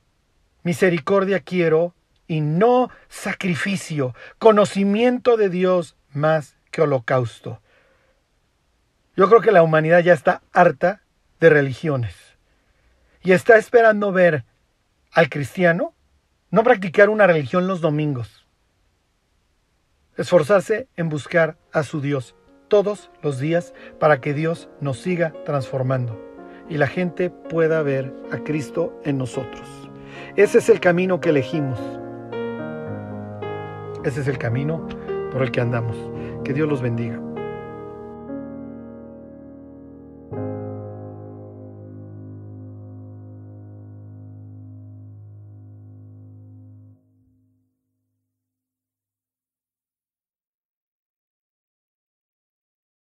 misericordia quiero y no sacrificio, conocimiento de Dios más que holocausto. Yo creo que la humanidad ya está harta de religiones y está esperando ver al cristiano no practicar una religión los domingos, esforzarse en buscar a su Dios todos los días para que Dios nos siga transformando y la gente pueda ver a Cristo en nosotros. Ese es el camino que elegimos. Ese es el camino por el que andamos. Que Dios los bendiga.